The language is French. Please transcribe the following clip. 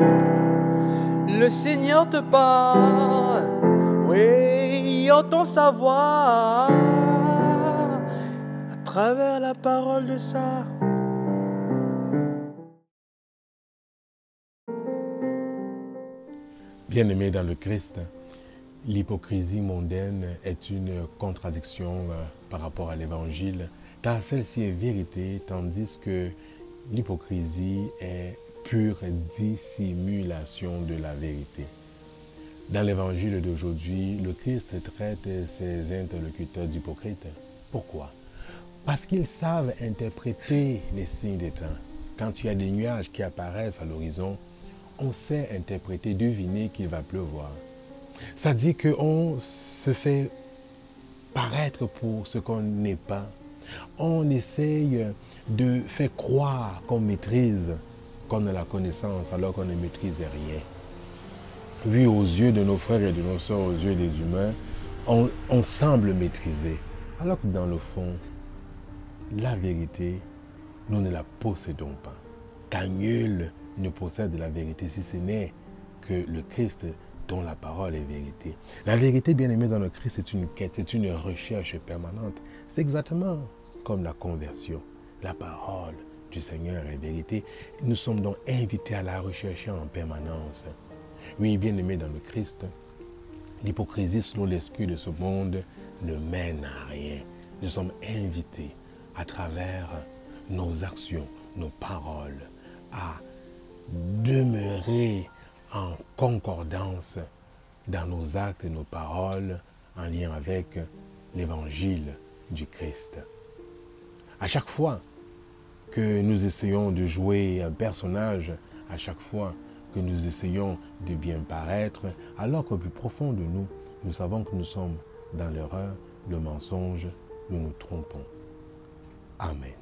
Le Seigneur te parle, oui, entend sa voix à travers la parole de ça. Bien-aimé dans le Christ, l'hypocrisie mondaine est une contradiction euh, par rapport à l'Évangile, car celle-ci est vérité, tandis que l'hypocrisie est pure dissimulation de la vérité. Dans l'Évangile d'aujourd'hui, le Christ traite ses interlocuteurs d'hypocrites. Pourquoi? Parce qu'ils savent interpréter les signes des temps. Quand il y a des nuages qui apparaissent à l'horizon, on sait interpréter, deviner qu'il va pleuvoir. Ça dit qu'on se fait paraître pour ce qu'on n'est pas. On essaye de faire croire qu'on maîtrise, qu'on a la connaissance alors qu'on ne maîtrise rien. Oui, aux yeux de nos frères et de nos soeurs, aux yeux des humains, on, on semble maîtriser. Alors que dans le fond, la vérité, nous ne la possédons pas. Car nul ne possède la vérité si ce n'est que le Christ dont la parole est vérité. La vérité, bien aimée dans le Christ, c'est une quête, c'est une recherche permanente. C'est exactement comme la conversion. La parole du Seigneur est vérité. Nous sommes donc invités à la rechercher en permanence. Oui, bien aimé dans le Christ, l'hypocrisie selon l'esprit de ce monde ne mène à rien. Nous sommes invités à travers nos actions, nos paroles, à demeurer en concordance dans nos actes et nos paroles en lien avec l'évangile du Christ. À chaque fois que nous essayons de jouer un personnage, à chaque fois que nous essayons de bien paraître, alors qu'au plus profond de nous, nous savons que nous sommes dans l'erreur, le mensonge, nous nous trompons. Amen.